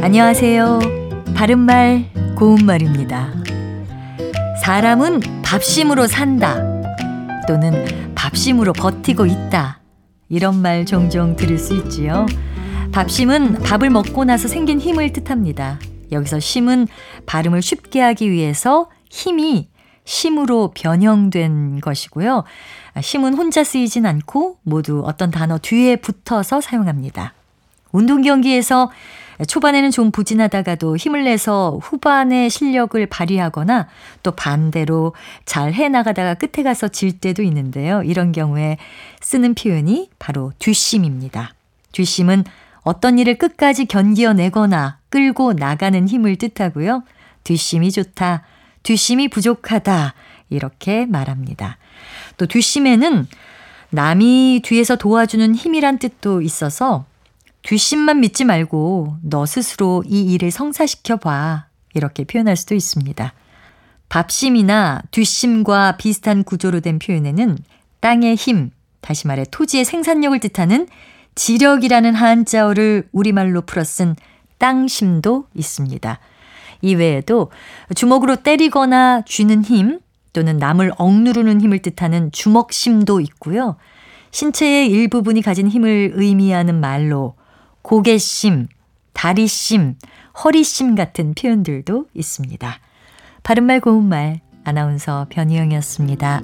안녕하세요. 바른말, 고운말입니다. 사람은 밥심으로 산다. 또는 밥심으로 버티고 있다. 이런 말 종종 들을 수 있지요. 밥심은 밥을 먹고 나서 생긴 힘을 뜻합니다. 여기서 심은 발음을 쉽게 하기 위해서 힘이 심으로 변형된 것이고요. 심은 혼자 쓰이진 않고 모두 어떤 단어 뒤에 붙어서 사용합니다. 운동 경기에서 초반에는 좀 부진하다가도 힘을 내서 후반의 실력을 발휘하거나 또 반대로 잘 해나가다가 끝에 가서 질 때도 있는데요. 이런 경우에 쓰는 표현이 바로 뒷심입니다. 뒷심은 어떤 일을 끝까지 견디어내거나 끌고 나가는 힘을 뜻하고요. 뒷심이 좋다, 뒷심이 부족하다, 이렇게 말합니다. 또 뒷심에는 남이 뒤에서 도와주는 힘이란 뜻도 있어서 뒷심만 믿지 말고 너 스스로 이 일을 성사시켜 봐. 이렇게 표현할 수도 있습니다. 밥심이나 뒷심과 비슷한 구조로 된 표현에는 땅의 힘, 다시 말해 토지의 생산력을 뜻하는 지력이라는 한자어를 우리말로 풀어 쓴 땅심도 있습니다. 이외에도 주먹으로 때리거나 쥐는 힘 또는 남을 억누르는 힘을 뜻하는 주먹심도 있고요. 신체의 일부분이 가진 힘을 의미하는 말로 고개심, 다리심, 허리심 같은 표현들도 있습니다. 바른말 고운말 아나운서 변희영이었습니다.